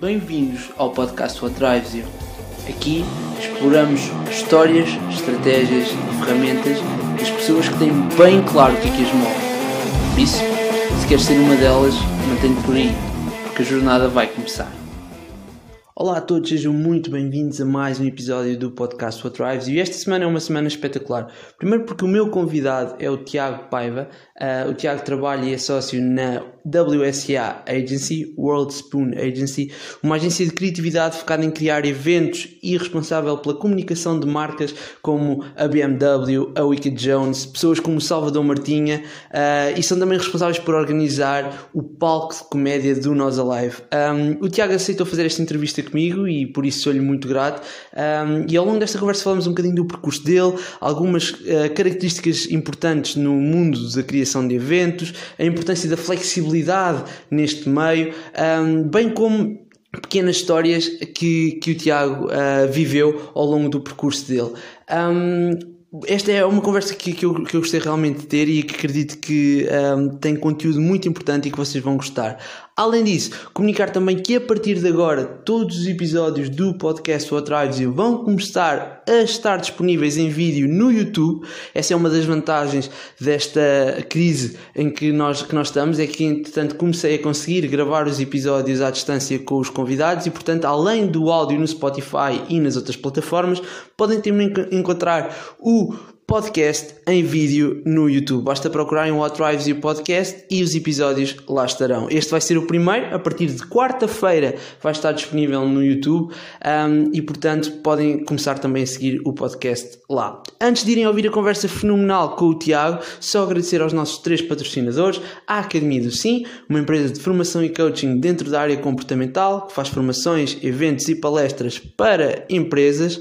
Bem-vindos ao podcast What Drives You. Aqui exploramos histórias, estratégias e ferramentas das pessoas que têm bem claro o que é que as move. Por isso, se queres ser uma delas, mantém-te por aí, porque a jornada vai começar. Olá a todos, sejam muito bem-vindos a mais um episódio do podcast What Drives e esta semana é uma semana espetacular. Primeiro porque o meu convidado é o Tiago Paiva. Uh, o Tiago trabalha e é sócio na WSA Agency, World Spoon Agency, uma agência de criatividade focada em criar eventos e responsável pela comunicação de marcas como a BMW, a Wicked Jones, pessoas como Salvador Martinha uh, e são também responsáveis por organizar o palco de comédia do Nós Alive. Um, o Tiago aceitou fazer esta entrevista comigo e por isso sou-lhe muito grato. Um, e ao longo desta conversa falamos um bocadinho do percurso dele, algumas uh, características importantes no mundo da criação de eventos, a importância da flexibilidade neste meio, um, bem como pequenas histórias que, que o Tiago uh, viveu ao longo do percurso dele. Um, esta é uma conversa que, que, eu, que eu gostei realmente de ter e que acredito que um, tem conteúdo muito importante e que vocês vão gostar. Além disso, comunicar também que a partir de agora todos os episódios do podcast What Drives You vão começar a estar disponíveis em vídeo no YouTube. Essa é uma das vantagens desta crise em que nós, que nós estamos, é que entretanto comecei a conseguir gravar os episódios à distância com os convidados e portanto além do áudio no Spotify e nas outras plataformas, podem também encontrar o podcast em vídeo no YouTube. Basta procurarem o What Drives You Podcast e os episódios lá estarão. Este vai ser o primeiro, a partir de quarta-feira vai estar disponível no YouTube um, e, portanto, podem começar também a seguir o podcast lá. Antes de irem ouvir a conversa fenomenal com o Tiago, só agradecer aos nossos três patrocinadores, a Academia do Sim, uma empresa de formação e coaching dentro da área comportamental, que faz formações, eventos e palestras para empresas,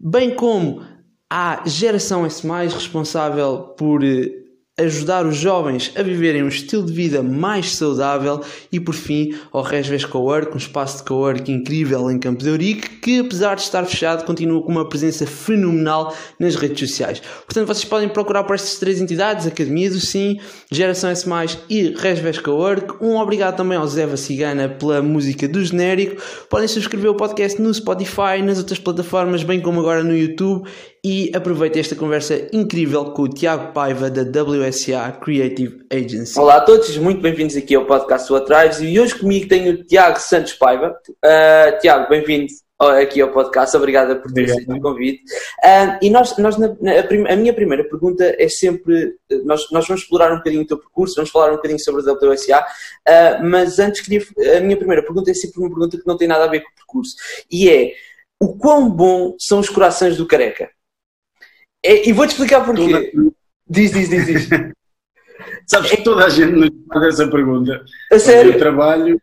bem como à geração S, responsável por eh, ajudar os jovens a viverem um estilo de vida mais saudável e por fim ao Resves Cowork, um espaço de cowork incrível em Campo de Ourique que apesar de estar fechado continua com uma presença fenomenal nas redes sociais. Portanto vocês podem procurar por estas três entidades, Academia do Sim, Geração S+, e Resves Cowork. Um obrigado também ao Zé Cigana pela música do genérico. Podem subscrever o podcast no Spotify, nas outras plataformas, bem como agora no YouTube e aproveitem esta conversa incrível com o Tiago Paiva da WSA Creative Agency. Olá a todos, muito bem-vindos aqui ao podcast What Drives e hoje comigo tenho o Tiago Santos Paiva. Uh, Tiago, bem-vindo aqui ao podcast, obrigada por ter aceito o convite. Uh, e nós, nós na, na, a, a, minha primeira pergunta é sempre: nós, nós vamos explorar um bocadinho o teu percurso, vamos falar um bocadinho sobre a WSA, uh, mas antes queria, a minha primeira pergunta é sempre uma pergunta que não tem nada a ver com o percurso e é: o quão bom são os corações do careca? É, e vou-te explicar porquê. Toda... Diz, diz, diz, diz. Sabes que toda a gente nos faz essa pergunta. A sério? Eu trabalho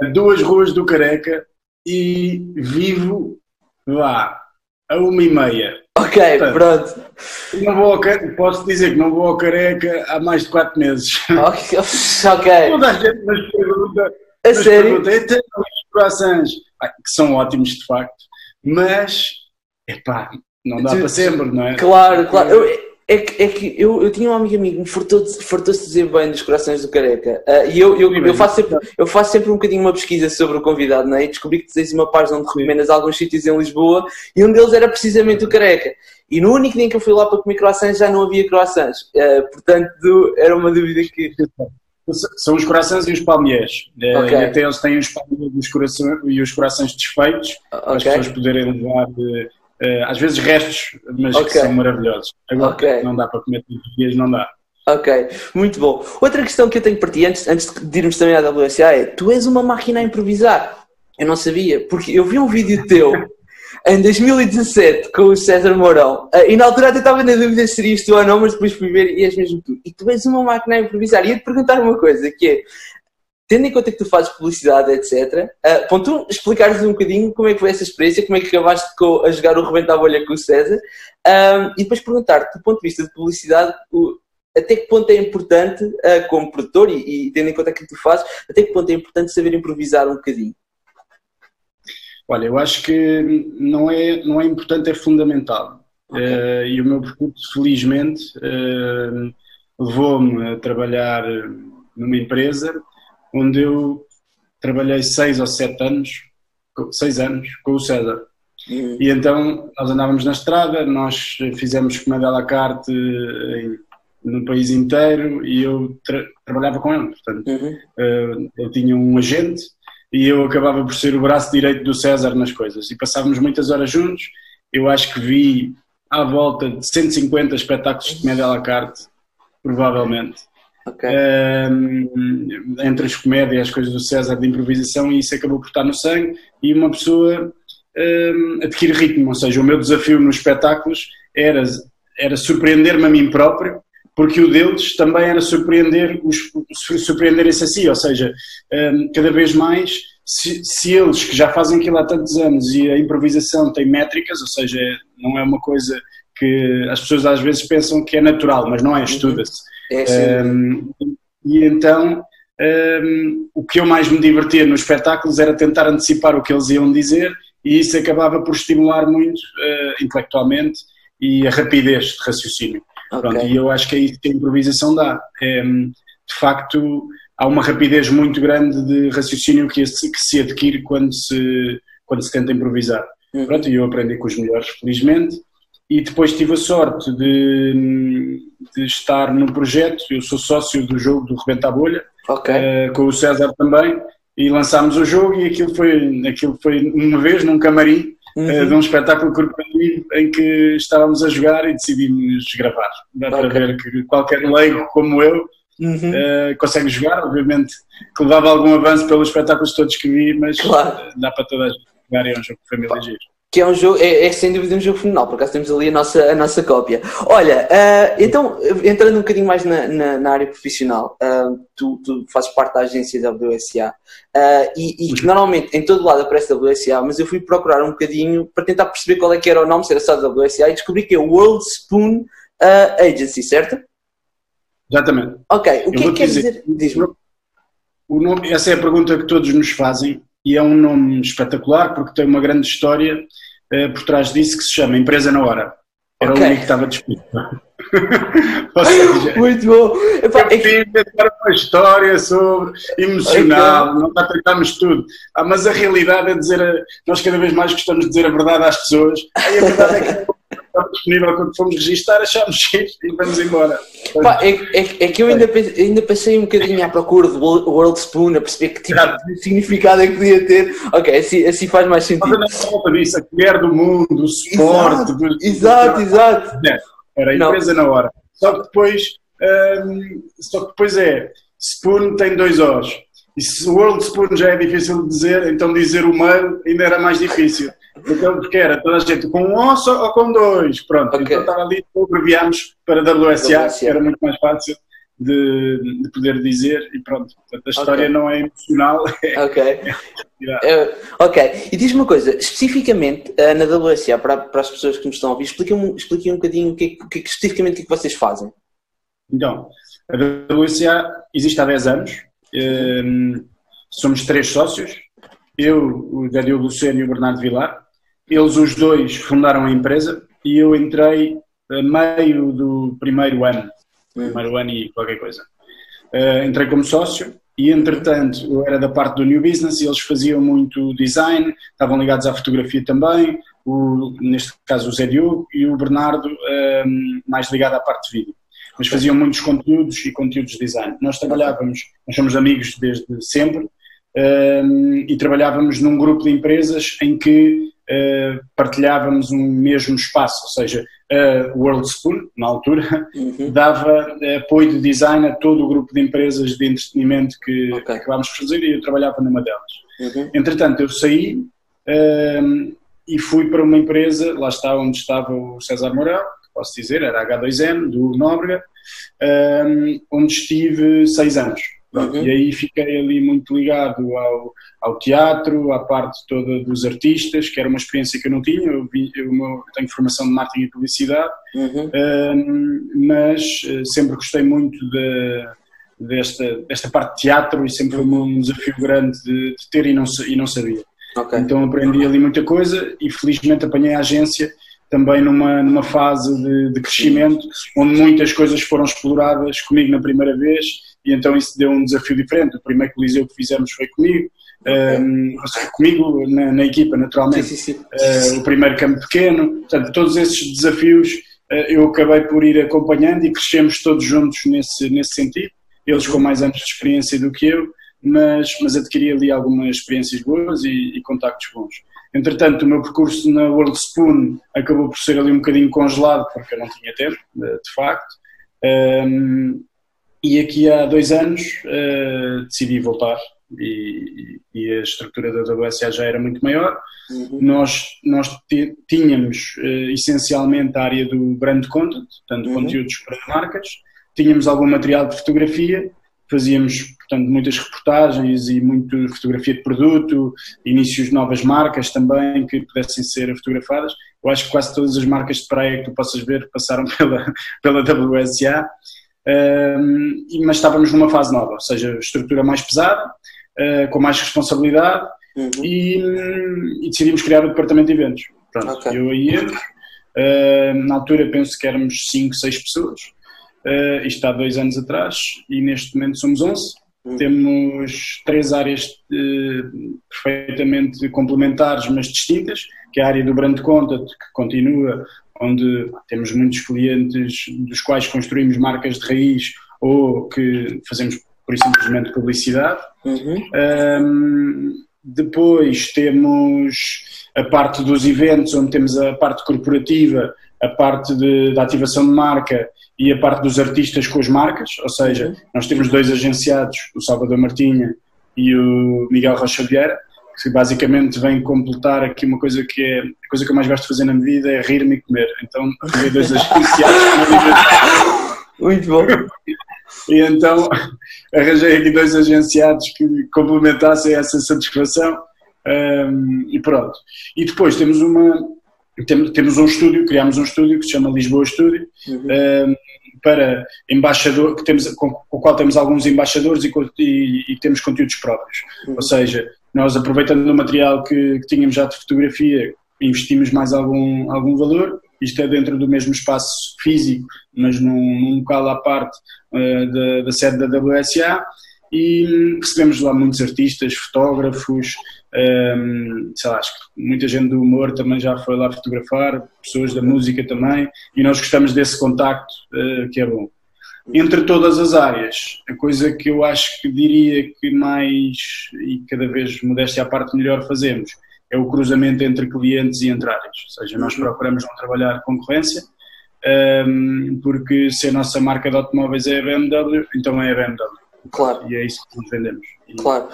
a duas ruas do Careca e vivo lá a uma e meia. Ok, Portanto, pronto. Não vou ao, posso dizer que não vou ao Careca há mais de quatro meses. Ok. Toda a gente nos pergunta. A nos sério? Pergunta, então, os croissants, que são ótimos de facto, mas, epá, não dá para sempre, não é? Claro, claro. Eu, é que, é que eu, eu tinha um amigo amigo que me fartou-se fartou dizer bem dos corações do careca. Uh, e eu, eu, eu, faço sempre, eu faço sempre um bocadinho uma pesquisa sobre o convidado, não é? E descobri que tens uma página onde recomendas alguns sítios em Lisboa e um deles era precisamente o careca. E no único dia que eu fui lá para comer croissants já não havia croissants. Uh, portanto, era uma dúvida que. São os corações e os palmiers. Eh, okay. até eles têm os palmiers e os corações, e os corações desfeitos okay. para as pessoas poderem levar. Uh, às vezes restos, mas okay. que são maravilhosos. Agora okay. não dá para comer todos os dias, não dá. Ok, muito bom. Outra questão que eu tenho para ti, antes, antes de irmos também à WSA, é: tu és uma máquina a improvisar. Eu não sabia, porque eu vi um vídeo teu em 2017 com o César Mourão uh, e na altura até estava na dúvida se serias tu ou não, mas depois fui ver e és mesmo tu. E tu és uma máquina a improvisar. E ia-te perguntar uma coisa: que é tendo em conta que tu fazes publicidade, etc., uh, ponto tu explicares um bocadinho como é que foi essa experiência, como é que acabaste com, a jogar o Rebenta a Bolha com o César, um, e depois perguntar-te, do ponto de vista de publicidade, o, até que ponto é importante, uh, como produtor, e, e, tendo em conta aquilo que tu fazes, até que ponto é importante saber improvisar um bocadinho? Olha, eu acho que não é, não é importante, é fundamental. Okay. Uh, e o meu percurso, felizmente, uh, levou-me a trabalhar numa empresa onde eu trabalhei seis ou sete anos seis anos, com o César. Uhum. E então nós andávamos na estrada, nós fizemos comédia à la carte em, no país inteiro e eu tra trabalhava com ele. Portanto, uhum. uh, eu tinha um agente e eu acabava por ser o braço direito do César nas coisas. E passávamos muitas horas juntos. Eu acho que vi à volta de 150 espetáculos de comédia à la carte, provavelmente. Okay. Um, entre as comédias as coisas do César de improvisação, e isso acabou por estar no sangue. E uma pessoa um, adquire ritmo, ou seja, o meu desafio nos espetáculos era, era surpreender-me a mim próprio, porque o deles também era surpreender os, surpreenderem-se a si, ou seja, cada vez mais, se, se, eles que já fazem aquilo há tantos anos e a improvisação tem métricas, ou seja, não é uma coisa que as pessoas às vezes pensam que é natural, mas não é, estuda-se. É, um, e então um, o que eu mais me divertia nos espetáculos era tentar antecipar o que eles iam dizer e isso acabava por estimular muito uh, intelectualmente e a rapidez de raciocínio. Okay. Pronto, e eu acho que é isso que a improvisação dá. É, de facto, há uma rapidez muito grande de raciocínio que se, que se adquire quando se, quando se tenta improvisar. Uhum. Pronto, e eu aprendi com os melhores, felizmente. E depois tive a sorte de, de estar no projeto. Eu sou sócio do jogo do Rebenta a Bolha, okay. uh, com o César também. E lançámos o jogo e aquilo foi, aquilo foi uma vez num camarim uhum. uh, de um espetáculo corporativo em que estávamos a jogar e decidimos gravar. Dá okay. para ver que qualquer leigo como eu uhum. uh, consegue jogar, obviamente que levava algum avanço pelos espetáculos todos que vi, mas claro. dá para toda a gente jogar e é um jogo giro que é um jogo, é, é, sem dúvida um jogo fenomenal, por acaso temos ali a nossa, a nossa cópia. Olha, uh, então, entrando um bocadinho mais na, na, na área profissional, uh, tu, tu, fazes parte da agência da WSA uh, e, e que normalmente em todo lado aparece WSA, mas eu fui procurar um bocadinho para tentar perceber qual é que era o nome, se era só WSA, e descobri que é World Spoon Agency, certo? Exatamente. Ok, o que é que quer dizer? Diz-me. O nome, essa é a pergunta que todos nos fazem e é um nome espetacular porque tem uma grande história uh, por trás disso que se chama Empresa na Hora. Era okay. o único que estava disponível. seja, Muito bom. Epá, é que... uma história sobre emocional, okay. não está tentarmos tudo. Ah, mas a realidade é dizer, a... nós cada vez mais gostamos de dizer a verdade às pessoas. Aí a verdade é que estava disponível quando fomos registar, achámos que e vamos embora. Pá, é, é, é, que eu ainda pensei, ainda pensei um bocadinho à procura do World Spoon, a perceber que tipo de significado é que podia ter. Ok, assim, assim faz mais sentido. Mas não falta disso, a colher do mundo, o suporte. Exato, do, exato. exato. Era a empresa não. na hora. Só que depois, hum, só que depois é, Spoon tem dois O's. E se o World Spoon já é difícil de dizer, então dizer o mail ainda era mais difícil. Então, porque era toda a gente com um osso ou com dois. Pronto, okay. então estava ali, abreviámos para WSA, WSA, que era muito mais fácil de, de poder dizer e pronto. Portanto, a história okay. não é emocional. É, ok. É, ok. E diz-me uma coisa, especificamente uh, na WSA, para, para as pessoas que nos estão a ouvir, expliquem um, explique um bocadinho o que, que, especificamente o que, é que vocês fazem. Então, a WSA existe há 10 anos. Um, ehm, somos três sócios. Eu, o Daniel Luceno e o Bernardo Vilar. Eles os dois fundaram a empresa e eu entrei a meio do primeiro ano, primeiro ano e qualquer coisa. Uh, entrei como sócio e, entretanto, eu era da parte do New Business e eles faziam muito design, estavam ligados à fotografia também, o, neste caso o Zé Diogo e o Bernardo uh, mais ligado à parte de vídeo. Mas faziam muitos conteúdos e conteúdos de design. Nós trabalhávamos, nós somos amigos desde sempre e trabalhávamos num grupo de empresas em que uh, partilhávamos um mesmo espaço, ou seja, a World Spoon, na altura, uhum. dava apoio de design a todo o grupo de empresas de entretenimento que, okay. acabámos de fazer e eu trabalhava numa delas. Uhum. Entretanto, eu saí uh, e fui para uma empresa, lá está onde estava o César Mourão, posso dizer, era H2M, do Nóbrega, uh, onde estive seis anos. Uhum. E aí fiquei ali muito ligado ao, ao teatro, à parte toda dos artistas, que era uma experiência que eu não tinha. Eu, vi, eu, eu tenho formação de marketing e publicidade, uhum. um, mas eh, sempre gostei muito de, desta, desta parte de teatro e sempre foi um desafio grande de, de ter e não, e não sabia. Okay. Então aprendi ali muita coisa e felizmente apanhei a agência também numa, numa fase de, de crescimento, onde muitas coisas foram exploradas comigo na primeira vez e então isso deu um desafio diferente. O primeiro coliseu que fizemos foi comigo, Um, seja, comigo na, na, equipa, naturalmente, sim, sim, sim. Uh, o primeiro campo pequeno, portanto, todos esses desafios uh, eu acabei por ir acompanhando e crescemos todos juntos nesse, nesse sentido, eles com mais anos de experiência do que eu, mas, mas adquiri ali algumas experiências boas e, e contactos bons. Entretanto, o meu percurso na World Spoon acabou por ser ali um bocadinho congelado, porque eu não tinha tempo, de, de facto. Um, e aqui há dois anos uh, decidi voltar e, e, a estrutura da WSA já era muito maior. Uhum. Nós, nós tínhamos uh, essencialmente a área do brand content, portanto, uhum. conteúdos para marcas, tínhamos algum material de fotografia, fazíamos portanto muitas reportagens e muito fotografia de produto, inícios de novas marcas também que pudessem ser fotografadas. Eu acho que quase todas as marcas de praia que tu possas ver passaram pela, pela WSA mas estávamos numa fase nova, ou seja, estrutura mais pesada, uh, com mais responsabilidade uhum. e, e, decidimos criar o departamento de eventos. Pronto, okay. eu e ele, na altura penso que éramos 5, 6 pessoas, uh, isto há dois anos atrás, e neste momento somos 11. Uhum. Temos três áreas uh, perfeitamente complementares, mas distintas, que é a área do brand content, que continua onde temos muitos clientes dos quais construímos marcas de raiz ou que fazemos por isso simplesmente publicidade. Uhum. Um, depois temos a parte dos eventos, onde temos a parte corporativa, a parte de, da ativação de marca e a parte dos artistas com as marcas, ou seja, uhum. nós temos dois agenciados, o Salvador Martinha e o Miguel Rocha Vieira, que basicamente vem completar aqui uma coisa que é a coisa que eu mais gosto de fazer na minha vida é rir-me e comer. Então arranjei dois agenciados Muito bom. E então arranjei aqui dois agenciados que complementassem essa satisfação um, e pronto. E depois temos uma temos, um estúdio, criámos um estúdio que se chama Lisboa Estúdio uhum. um, para embaixador, que temos, com, com, o qual temos alguns embaixadores e, e, e temos conteúdos próprios. Uhum. Ou seja, nós, aproveitando o material que, que tínhamos já de fotografia, investimos mais algum, algum valor. Isto é dentro do mesmo espaço físico, mas num, num local à parte uh, da, da, sede da WSA. E recebemos lá muitos artistas, fotógrafos, um, sei lá, acho que muita gente do humor também já foi lá fotografar, pessoas da música também, e nós gostamos desse contacto, uh, que é bom entre todas as áreas. A coisa que eu acho que diria que mais e cada vez modéstia à parte melhor fazemos é o cruzamento entre clientes e entre áreas. Ou seja, nós uhum. procuramos não trabalhar concorrência, porque se a nossa marca de automóveis é a BMW, então é a BMW. Claro. E é isso que nos vendemos. E, claro.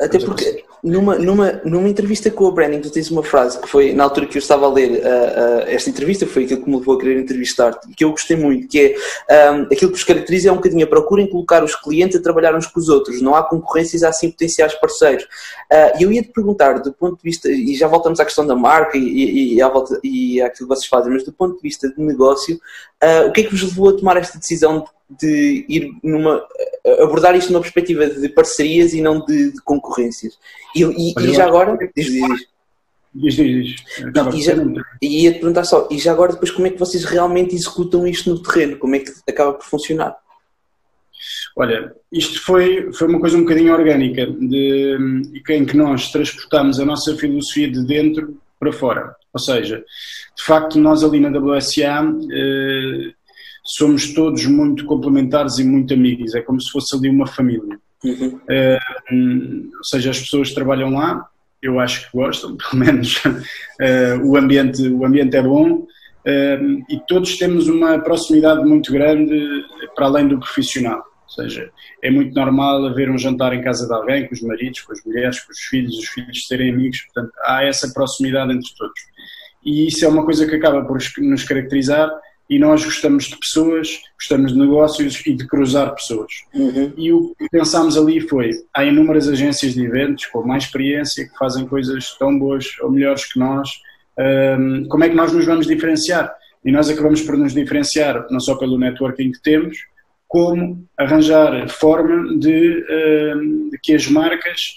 Até porque numa, numa, numa entrevista com a Branding, tu tens uma frase que foi na altura que eu estava a ler uh, uh, esta entrevista, foi aquilo que me levou a querer entrevistar-te, que eu gostei muito, que é um, aquilo que vos caracteriza é um bocadinho a procura em colocar os clientes a trabalhar uns com os outros, não há concorrências, há sim potenciais parceiros. E uh, eu ia te perguntar, do ponto de vista, e já voltamos à questão da marca e, e, e, à volta, e àquilo que vocês fazem, mas do ponto de vista de negócio, o que é que vos levou a tomar esta decisão de de ir numa abordar isto numa perspectiva de parcerias e não de, de concorrências. E, e, e já agora. Diz, diz. Diz, diz. E, já, e ia te perguntar só, e já agora depois como é que vocês realmente executam isto no terreno? Como é que acaba por funcionar? Olha, isto foi, foi uma coisa um bocadinho orgânica, de, em que nós transportamos a nossa filosofia de dentro para fora. Ou seja, de facto, nós ali na WSA eh, somos todos muito complementares e muito amigos, é como se fosse ali uma família. Uhum. Uh, ou seja, as pessoas que trabalham lá, eu acho que gostam, pelo menos uh, o, ambiente, o ambiente é bom uh, e todos temos uma proximidade muito grande para além do profissional. Ou seja, é muito normal haver um jantar em casa de alguém, com os maridos, com as mulheres, com os filhos, os filhos serem amigos, portanto, há essa proximidade entre todos. E isso é uma coisa que acaba por nos caracterizar e nós gostamos de pessoas, gostamos de negócios e de cruzar pessoas. Uhum. E o que pensámos ali foi: há inúmeras agências de eventos com mais experiência que fazem coisas tão boas ou melhores que nós. Um, como é que nós nos vamos diferenciar? E nós acabamos por nos diferenciar não só pelo networking que temos, como arranjar forma de, um, de que as marcas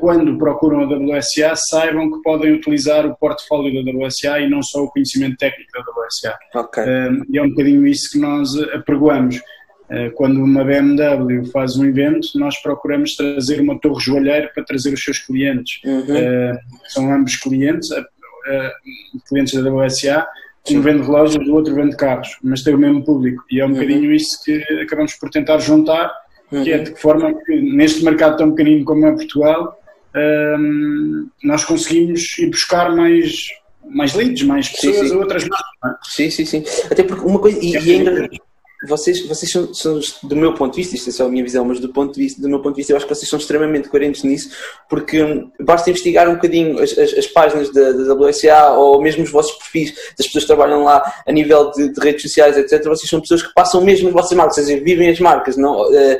quando procuram a WSA, saibam que podem utilizar o portfólio da WSA e não só o conhecimento técnico da WSA. Okay. Eh, e é um bocadinho isso que nós apregoamos. Uh, quando uma BMW faz um evento, nós procuramos trazer uma torre joalheira para trazer os seus clientes. Uhum. Uh, são ambos clientes, clientes da WSA, um vende relógios, o outro vende carros, mas tem o mesmo público. E é um uhum. bocadinho isso que acabamos por tentar juntar, uhum. que é de que forma que neste mercado tão pequenino como é Portugal, um, nós conseguimos ir buscar mais, mais leads, mais pessoas sim, sim. a outras marcas. É? Sim, sim, sim. Até porque uma coisa, e, e ainda, vocês, vocês são, são, do meu ponto de vista, isto é só a minha visão, mas do, ponto de vista, do meu ponto de vista, eu acho que vocês são extremamente coerentes nisso, porque hum, basta investigar um bocadinho as, as, as páginas da, da WSA ou mesmo os vossos perfis das pessoas que trabalham lá a nível de, de, redes sociais, etc. Vocês são pessoas que passam mesmo as vossas marcas, ou seja, vivem as marcas. Não? Uh,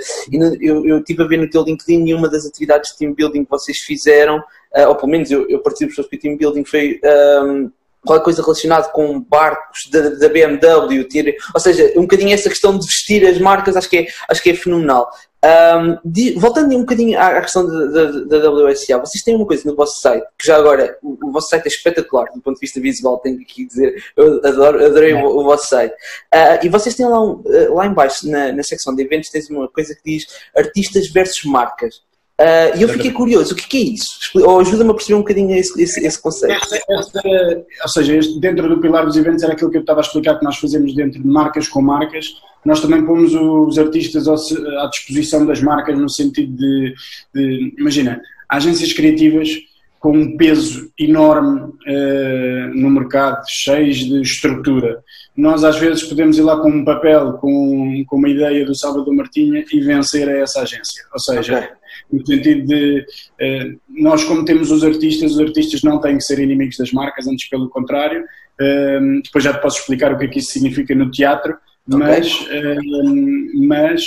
eu, eu estive a ver no teu LinkedIn e uma das atividades de team building que vocês fizeram, uh, ou pelo menos eu, eu participo pessoas que o team building foi. Um, qualquer coisa relacionada com barcos da, BMW, ter, ou seja, um bocadinho essa questão de vestir as marcas, acho que é, acho que é fenomenal. Um, de, voltando um bocadinho à, à questão da, WSA, vocês têm uma coisa no vosso site, que já agora, o, o, vosso site é espetacular do ponto de vista visual, tenho que dizer, eu adoro, adorei o, o, vosso site. Uh, e vocês têm lá, um, lá em baixo, na, na secção de eventos, tens uma coisa que diz artistas versus marcas. Uh, e eu fiquei curioso, o que é isso? Ou ajuda-me a perceber um bocadinho esse, esse, esse conceito. Esta, esta, ou seja, dentro do pilar dos eventos era aquilo que eu estava a explicar que nós fazemos dentro de marcas com marcas. Nós também pomos os artistas à disposição das marcas no sentido de, de imagina, agências criativas com um peso enorme uh, no mercado, cheios de estrutura. Nós às vezes podemos ir lá com um papel, com, com uma ideia do Salvador Martinha e vencer a essa agência. Ou seja, okay no sentido de eh, nós, como temos os artistas, os artistas não têm que ser inimigos das marcas, antes pelo contrário. Eh, depois já te posso explicar o que é que isso significa no teatro, mas, okay. Eh, mas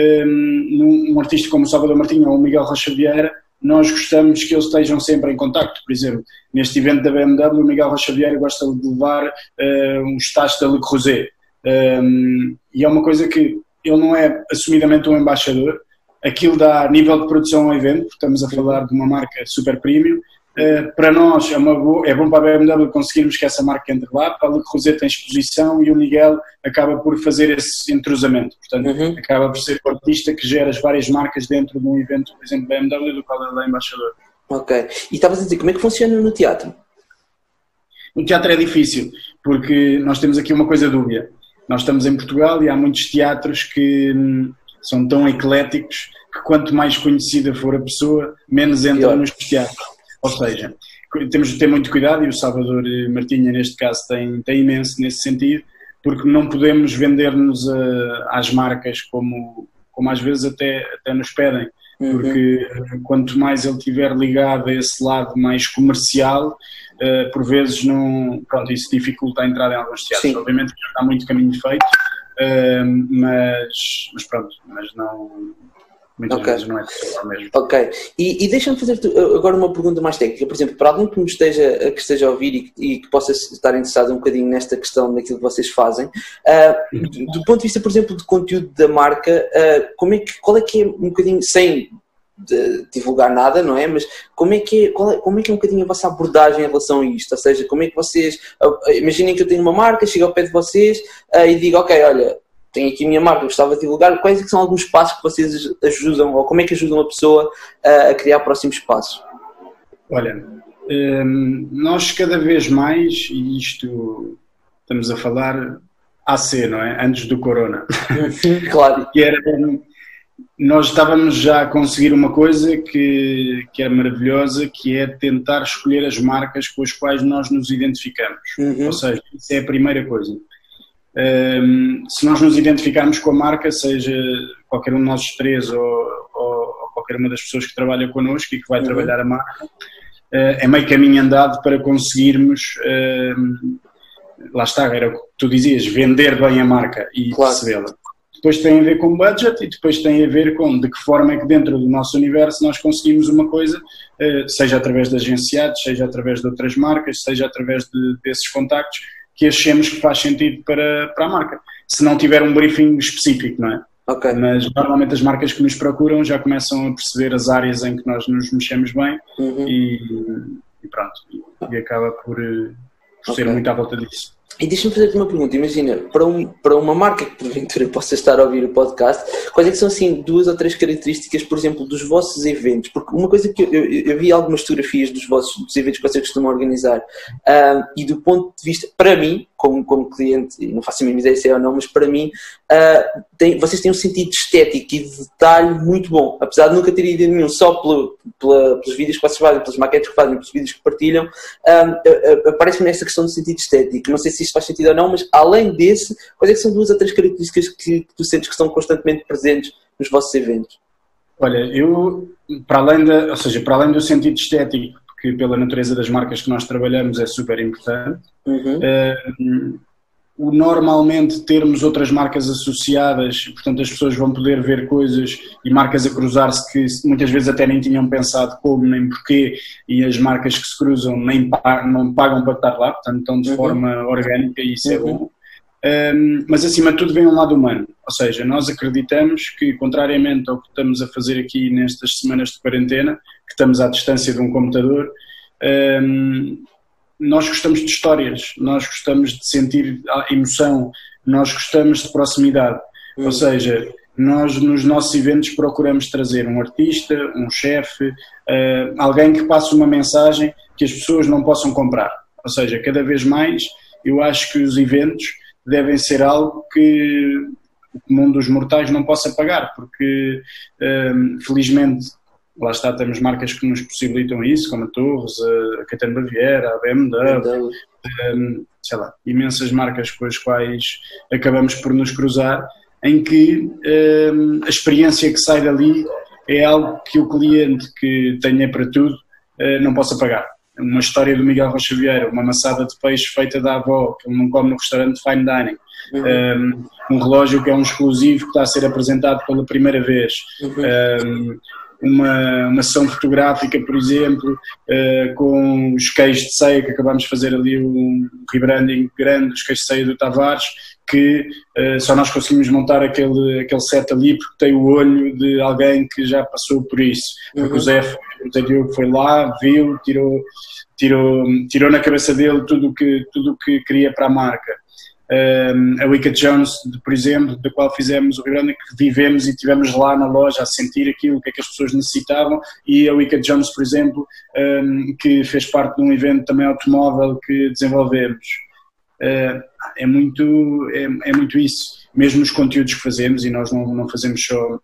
um artista como o Salvador Martinho ou o Miguel Rocha Vieira, nós gostamos que eles estejam sempre em contacto. Por exemplo, neste evento da BMW, o Miguel Rocha Vieira gosta de levar uh, um estágio da Le Creuset. Um, e é uma coisa que ele não é assumidamente um embaixador, aquilo dá nível de produção ao evento, estamos a falar de uma marca super premium. Uh, para nós é, boa, é bom para a BMW conseguirmos que essa marca entre lá, para o Rosé tem exposição e o Miguel acaba por fazer esse entrosamento. Portanto, uhum. acaba por ser o artista que gera as várias marcas dentro de um evento, por exemplo, BMW, do qual ele é embaixador. Ok. E estavas a dizer, como é que funciona no teatro? No teatro é difícil, porque nós temos aqui uma coisa dúbia. Nós estamos em Portugal e há muitos teatros que hum, são tão ecléticos que quanto mais conhecida for a pessoa, menos entra nos teatros. Ou seja, temos de ter muito cuidado e o Salvador Martinha, neste caso, tem, tem imenso nesse sentido, porque não podemos vender-nos às marcas como, como às vezes até, até nos pedem. Uhum. Porque uhum. quanto mais ele estiver ligado a esse lado mais comercial, uh, por vezes não, pronto, isso dificulta a entrada em alguns teatros. Sim. Obviamente que está muito caminho feito, mas, mas pronto, mas não. Muitas okay. vezes não é possível mesmo. Ok. E, e deixa-me fazer agora uma pergunta mais técnica. Por exemplo, para alguém que esteja, que esteja a ouvir e, e que possa estar interessado um bocadinho nesta questão daquilo que vocês fazem, uh, do, do, ponto de vista, por exemplo, do conteúdo da marca, uh, como é que, qual é que é um bocadinho, sem divulgar nada, não é? Mas como é, que é, é, como é que é um bocadinho a vossa abordagem em relação a isto? Ou seja, como é que vocês. Imaginem que eu tenho uma marca, chego ao pé de vocês uh, e digo, ok, olha, tenho aqui a minha marca, gostava de divulgar. Quais é são alguns passos que vocês ajudam, ou como é que ajudam a pessoa a criar próximos passos? Olha, um, nós cada vez mais, e isto estamos a falar AC, não é? Antes do Corona. claro. que era nós estávamos já a conseguir uma coisa que, que é maravilhosa, que é tentar escolher as marcas com as quais nós nos identificamos. Uhum. Ou seja, isso é a primeira coisa. Um, se nós nos identificarmos com a marca, seja qualquer um de nós três ou, ou, ou qualquer uma das pessoas que trabalha connosco e que vai uhum. trabalhar a marca, uh, é meio caminho andado para conseguirmos, uh, lá está, era o que tu dizias, vender bem a marca e claro. recebê-la depois tem a ver com budget e depois tem a ver com de que forma é que dentro do nosso universo nós conseguimos uma coisa, eh, seja através de agenciados, seja através de outras marcas, seja através de, desses contactos, que achemos que faz sentido para, para a marca. Se não tiver um briefing específico, não é? Okay. Mas normalmente as marcas que nos procuram já começam a perceber as áreas em que nós nos mexemos bem uhum. e, e, pronto, e, acaba por, eh, por okay. ser muito à volta disso. E deixa-me fazer-te uma pergunta. Imagina, para, um, para uma marca que porventura possa estar a ouvir o podcast, quais é são assim duas ou três características, por exemplo, dos vossos eventos? Porque uma coisa que eu, eu, eu vi algumas fotografias dos vossos dos eventos que vocês costumam organizar um, e do ponto de vista, para mim, como, como cliente, não faço a mínima ideia se é ou não, mas para mim, uh, tem, vocês têm um sentido estético e de detalhe muito bom. Apesar de nunca ter ido nenhum só pelo, pela, pelos vídeos que vocês fazem, pelas maquetes que fazem, pelos vídeos que partilham, uh, aparece-me nesta questão do sentido estético. Não sei se isto faz sentido ou não, mas além desse, quais é que são duas ou três características que, tu sentes que estão constantemente presentes nos vossos eventos? Olha, eu, para além da, ou seja, para além do sentido estético, que pela natureza das marcas que nós trabalhamos é super importante, uhum. uh, o normalmente termos outras marcas associadas, portanto as pessoas vão poder ver coisas e marcas a cruzar-se que muitas vezes até nem tinham pensado como nem porquê e as marcas que se cruzam nem não pagam para estar lá, portanto estão de uhum. forma orgânica e isso é uhum. é bom. Um, mas acima de tudo vem um lado humano, ou seja, nós acreditamos que, contrariamente ao que estamos a fazer aqui nestas semanas de quarentena, que estamos à distância de um computador, um, nós gostamos de histórias, nós gostamos de sentir emoção, nós gostamos de proximidade. Uhum. Ou seja, nós nos nossos eventos procuramos trazer um artista, um chefe, uh, alguém que passe uma mensagem que as pessoas não possam comprar. Ou seja, cada vez mais eu acho que os eventos devem ser algo que o comum dos mortais não possa pagar, porque uh, felizmente lá está, temos marcas que nos possibilitam isso, como a Torres, a Caetano Baviera, a BMW, um, sei lá, imensas marcas com as quais acabamos por nos cruzar, em que um, a experiência que sai dali é algo que o cliente que tenha para tudo uh, não possa pagar. Uma história do Miguel Rocha Vieira, uma maçada de peixe feita da avó, que ele não come no restaurante fine dining, uhum. um, um, relógio que é um exclusivo que está a ser apresentado pela primeira vez, uhum. um, uma, uma sessão fotográfica, por exemplo, uh, com os queijos de ceia, que acabamos de fazer ali um rebranding grande dos queijos de ceia do Tavares, que uh, só nós conseguimos montar aquele, aquele set ali porque tem o olho de alguém que já passou por isso. Porque uhum. o Zé, o Zé Diogo foi lá, viu, tirou, tirou, tirou na cabeça dele tudo que, tudo o que queria para a marca a Wicked Jones, por exemplo, da qual fizemos o rebranding, que vivemos e tivemos lá na loja a sentir aquilo que, é que as pessoas necessitavam, e a Wicked Jones, por exemplo, que fez parte de um evento também automóvel que desenvolvemos. Ah, é muito, é, é muito isso. Mesmo os conteúdos que fazemos, e nós não, não fazemos só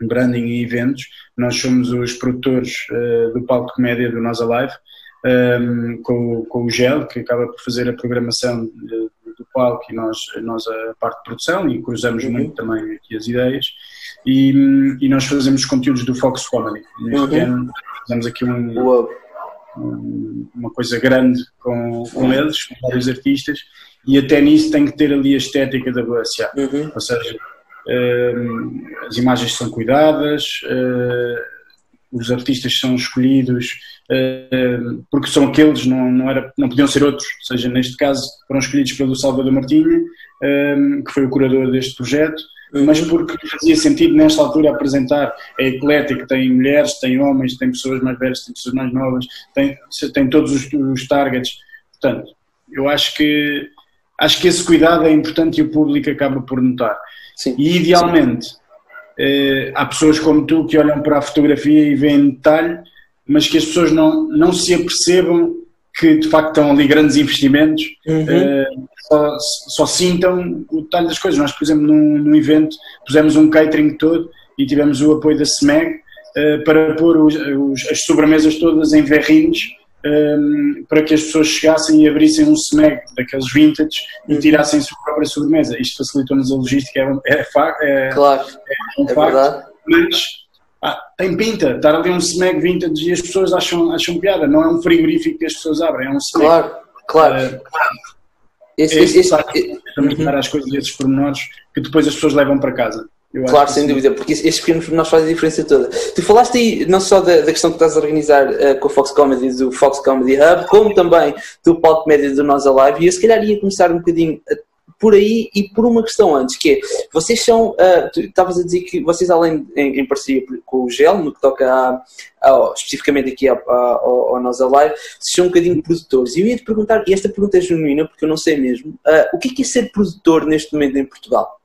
branding e eventos, nós somos os produtores uh, do palco de comédia do Nós Alive, um, com, com o GEL, que acaba por fazer a programação de, do palco e nós, nós a parte de produção e cruzamos uhum. muito também aqui as ideias e, e nós fazemos conteúdos do Fox Comedy. Neste uhum. ano fazemos aqui um, um, uma coisa grande com, com eles, com vários artistas e até nisso tem que ter ali a estética da BSA. Uhum. Ou seja, uh, as imagens são cuidadas, uh, os artistas são escolhidos uh, porque são aqueles, não, não, era, não podiam ser outros. Ou seja, neste caso foram escolhidos pelo Salvador Martinho, uh, que foi o curador deste projeto. Mas porque fazia sentido nesta altura apresentar é eclético, tem mulheres, tem homens, tem pessoas mais velhas, tem pessoas mais novas, tem, tem todos os, os targets. Portanto, eu acho que acho que esse cuidado é importante e o público acaba por notar. Sim, e idealmente. Eh, há pessoas como tu que olham para a fotografia e veem detalhe, mas que as pessoas não, não se apercebam que de facto estão ali grandes investimentos, uhum. Eh, só, só, sintam o detalhe das coisas. Nós, por exemplo, num, num, evento pusemos um catering todo e tivemos o apoio da SMEG eh, para pôr os, os, as sobremesas todas em verrinhos um, para que as pessoas chegassem e abrissem um SMEG daqueles vintage e uhum. tirassem a sua própria sobremesa. Isto facilitou-nos a logística, é, é, é, claro, é, um é facto, verdade. mas tem pinta, estar ali um SMEG vintage e as pessoas acham, acham piada, não é um frigorífico que as pessoas abrem, é um SMEG. Claro, claro. Uh, esse, esse, esse, também as coisas desses pormenores que depois as pessoas levam para casa. Eu claro, sem dúvida, porque esses pequenos nós fazem a diferença toda. Tu falaste aí não só da, da questão que estás a organizar uh, com o Fox Comedy do Fox Comedy Hub, como também do palco médio do Nós Alive, e eu se calhar ia começar um bocadinho a por aí e por uma questão antes, que é, vocês são, uh, tu estavas a dizer que vocês além, em, em, parceria com o GEL, no que toca a, a, especificamente aqui ao, ao, ao Nossa Live, são um bocadinho produtores. E eu ia te perguntar, e esta pergunta é genuína, porque eu não sei mesmo, uh, o que é, que é ser produtor neste momento em Portugal?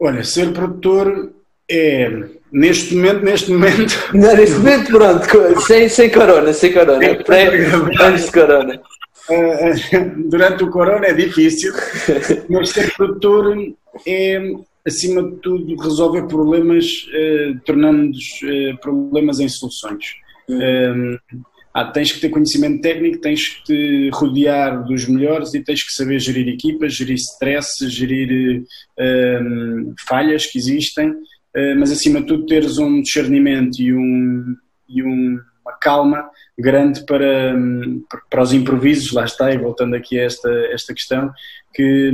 Olha, ser produtor é, neste momento, neste momento. Não, neste momento, pronto, sem, sem corona, sem corona. Pré, antes de corona. Eh, durante o corona é difícil, mas ser produtor é, acima de tudo, resolver problemas, eh, tornando eh, problemas em soluções. Hum. Ah, tens que ter conhecimento técnico, tens que te rodear dos melhores e tens que saber gerir equipas, gerir stress, gerir hum, falhas que existem, uh, mas acima de tudo teres um discernimento e, um, e um, uma calma grande para, para os improvisos, lá está, e voltando aqui a esta, esta questão, que,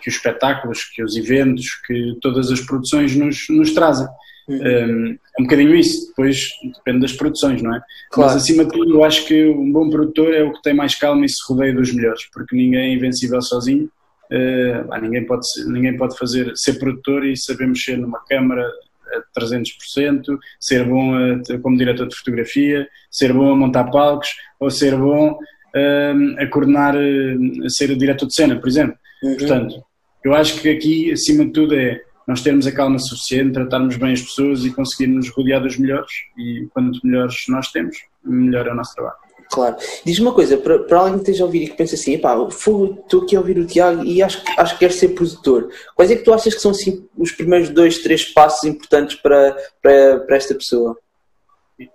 que os espetáculos, que os eventos, que todas as produções nos, nos trazem. Uhum. Um, é um bocadinho isso, depois depende das produções, não é? Claro. Mas acima de tudo, eu acho que um bom produtor é o que tem mais calma e se rodeia dos melhores, porque ninguém é invencível sozinho. Uh, ninguém, pode, ninguém pode fazer, ser produtor e saber mexer numa câmara, a 300%, ser bom a, como diretor de fotografia, ser bom a montar palcos ou ser bom a, a coordenar, a ser diretor de cena, por exemplo. Uhum. Portanto, eu acho que aqui, acima de tudo, é nós termos a calma suficiente, tratarmos bem as pessoas e conseguirmos rodear dos melhores. E quanto melhores nós temos, melhor é o nosso trabalho. Claro. Diz-me uma coisa, para, para alguém que esteja a ouvir e que pense assim, pá, estou aqui a ouvir o Tiago e acho, acho que quero ser produtor. Quais é que tu achas que são assim, os primeiros dois, três passos importantes para, para, para esta pessoa?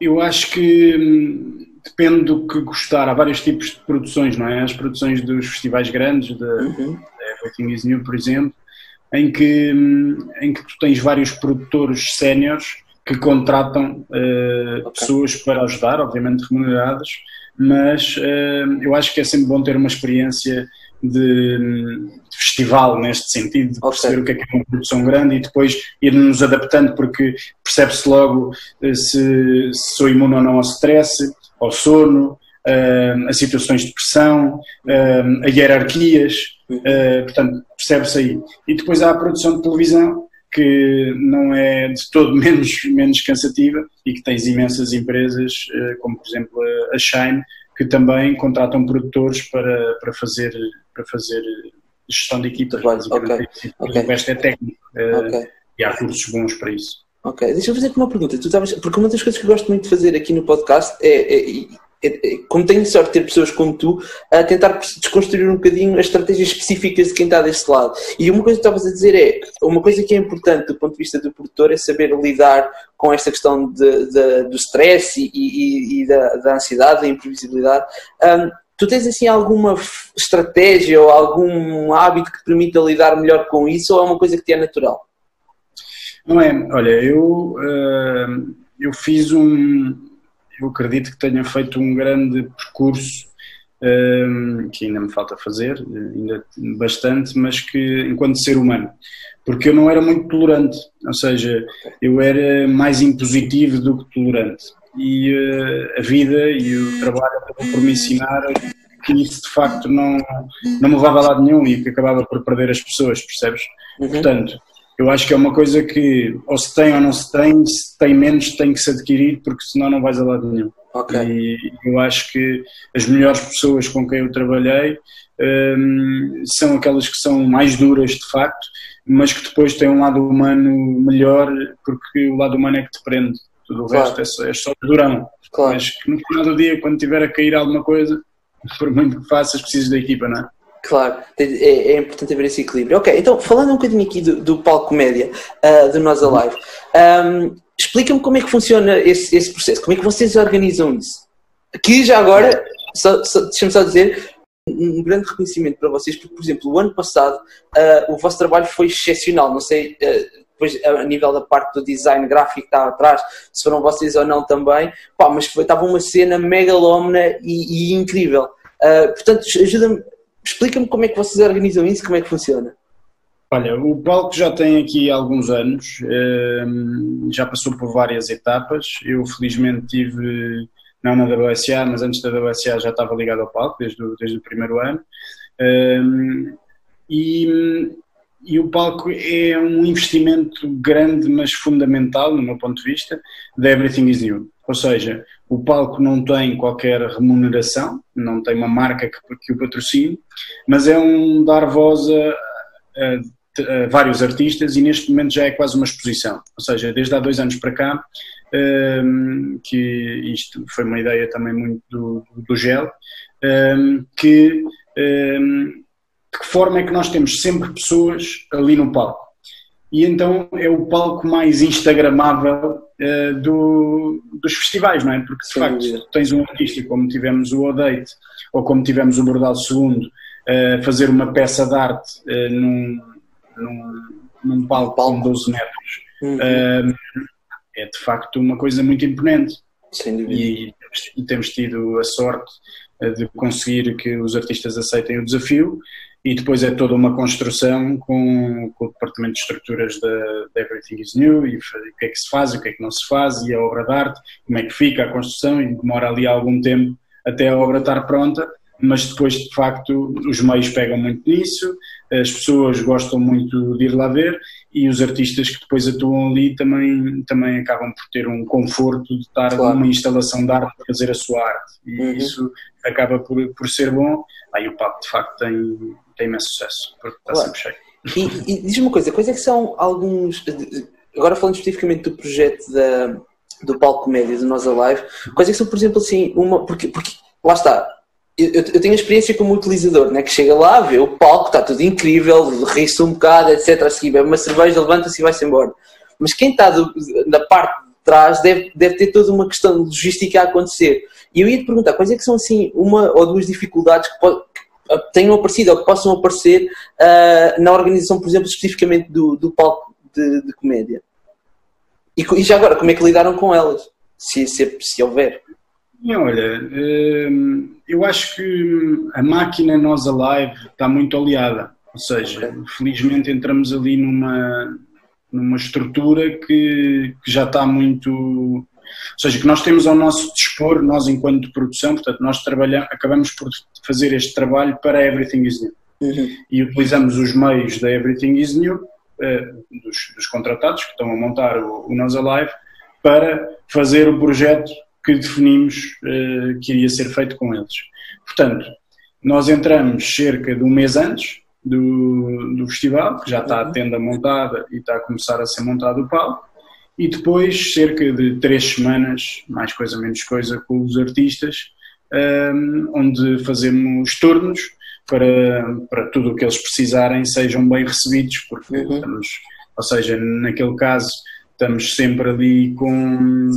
Eu acho que hum, depende do que gostar. Há vários tipos de produções, não é? As produções dos festivais grandes, da uhum. Everything is New, por exemplo, em que, hum, em que tu tens vários produtores séniores que contratam uh, okay. pessoas para ajudar, obviamente remuneradas, mas uh, eu acho que é sempre bom ter uma experiência de, festival neste sentido, de perceber okay. o que é, que é uma produção grande e depois ir-nos adaptando porque percebe-se logo uh, se, se, sou imune ou não ao stress, ao sono, uh, a situações de pressão, a hierarquias, portanto percebe-se aí. E depois há a produção de televisão que não é de todo menos, menos cansativa e que tens imensas empresas, eh, como por exemplo a Shine, que também contratam produtores para, para, fazer, para fazer gestão de equipas, basicamente. Okay. Okay. O resto é técnico eh, okay. e há cursos bons para isso. Ok, deixa-me fazer uma pergunta. Tu estavas, porque uma das coisas que eu gosto muito de fazer aqui no podcast é, é, como tenho sorte de ter pessoas como tu, a tentar desconstruir um bocadinho as estratégias específicas de quem está desse lado. E uma coisa que estavas a dizer é, uma coisa que é importante do ponto de vista do produtor é saber lidar com esta questão de, de, do stress e, e, e da, da, ansiedade, da imprevisibilidade. Um, tu tens assim alguma estratégia ou algum hábito que te permita lidar melhor com isso ou é uma coisa que te é natural? Não é, olha, eu, uh, eu fiz um, eu acredito que tenha feito um grande percurso um, que ainda me falta fazer, ainda bastante, mas que enquanto ser humano, porque eu não era muito tolerante, ou seja, eu era mais impositivo do que tolerante. E uh, a vida e o trabalho acabou por me ensinar que isso de facto não, não me levava a lado nenhum e que acabava por perder as pessoas, percebes? Uhum. Portanto, eu acho que é uma coisa que ou se tem ou não se tem, se tem menos tem que se adquirir porque senão não vais a lado nenhum. Okay. E eu acho que as melhores pessoas com quem eu trabalhei um, são aquelas que são mais duras de facto, mas que depois têm um lado humano melhor porque o lado humano é que te prende. Tudo o claro. resto é só, é só durão. Claro. Mas que no final do dia, quando tiver a cair alguma coisa, por muito que faças, precisas da equipa, não é? Claro, é, é, importante haver esse equilíbrio. Ok, então falando um bocadinho aqui do, do palco comédia uh, do Nós Alive, um, explica-me como é que funciona esse, esse, processo, como é que vocês organizam isso? Aqui já agora, só, só, deixa-me só dizer, um grande reconhecimento para vocês, porque, por exemplo, o ano passado uh, o vosso trabalho foi excepcional, não sei. Uh, depois a nível da parte do design gráfico que está atrás, se foram vocês ou não também, pá, mas estava uma cena megalómana e, e incrível. Uh, portanto, ajuda-me Explica-me como é que vocês organizam isso, como é que funciona. Olha, o palco já tem aqui alguns anos, ehm, já passou por várias etapas. Eu felizmente tive, não na WSA, mas antes da WSA já estava ligado ao palco, desde o, desde o primeiro ano. Ehm, e, e o palco é um investimento grande, mas fundamental, no meu ponto de vista, de Everything is New. Ou seja, o palco não tem qualquer remuneração, não tem uma marca que, que o patrocine, mas é um dar voz a, a, vários artistas e neste momento já é quase uma exposição. Ou seja, desde há dois anos para cá, um, que isto foi uma ideia também muito do, do GEL, um, que um, de que forma é que nós temos sempre pessoas ali no palco. E então é o palco mais instagramável uh, do, dos festivais, não é? Porque de Sim, facto tens um artista como tivemos o Odate ou como tivemos o Bordal II uh, fazer uma peça de arte uh, num, num, num, palco, palco. com 12 metros. Uhum. Uh, é de facto uma coisa muito imponente. Sem dúvida. E, e temos tido a sorte de conseguir que os artistas aceitem o desafio e depois é toda uma construção com, com o departamento de estruturas da, Everything is New e o que é que se faz e o que é que não se faz e a obra de arte, como é que fica a construção e demora ali algum tempo até a obra estar pronta, mas depois de facto os meios pegam muito nisso, as pessoas gostam muito de ir lá ver e os artistas que depois atuam ali também, também acabam por ter um conforto de estar claro. numa instalação de arte fazer a sua arte e uhum. isso acaba por, por ser bom. Aí o papo de facto tem, tem imenso sucesso, porque está claro. sempre cheio. E, e diz-me uma coisa, quais é que são alguns. Agora falando especificamente do projeto da, do Palco Comédia do Nós Alive, quais é que são, por exemplo, assim, uma. Porque, porque lá está, eu, eu, tenho a experiência como utilizador, né? que chega lá, vê o palco, está tudo incrível, ri-se um bocado, etc. A seguir bebe uma cerveja, levanta-se e vai-se embora. Mas quem está na parte de trás deve, deve ter toda uma questão de logística a acontecer. E eu ia te perguntar, quais é que são assim uma ou duas dificuldades que, pode, tenham aparecido ou que possam aparecer uh, na organização, por exemplo, especificamente do, do palco de, de comédia? E, e, já agora, como é que lidaram com elas? Se, se, se houver. Olha, hum, eu acho que a máquina Nós Alive está muito aliada. Ou seja, okay. felizmente entramos ali numa, numa estrutura que, que já está muito seja, que nós temos ao nosso dispor, nós enquanto produção, portanto, nós trabalhamos, acabamos por fazer este trabalho para Everything is New. Uhum. E utilizamos os meios da Everything is New, uh, dos, dos, contratados que estão a montar o, o Nós Alive, para fazer o projeto que definimos uh, que iria ser feito com eles. Portanto, nós entramos cerca de um mês antes do, do festival, que já está a uhum. tenda montada e está a começar a ser montado o palco, e depois cerca de três semanas, mais coisa menos coisa, com os artistas, um, onde fazemos turnos para, para tudo o que eles precisarem sejam bem recebidos, porque uhum. estamos, ou seja, naquele caso estamos sempre ali com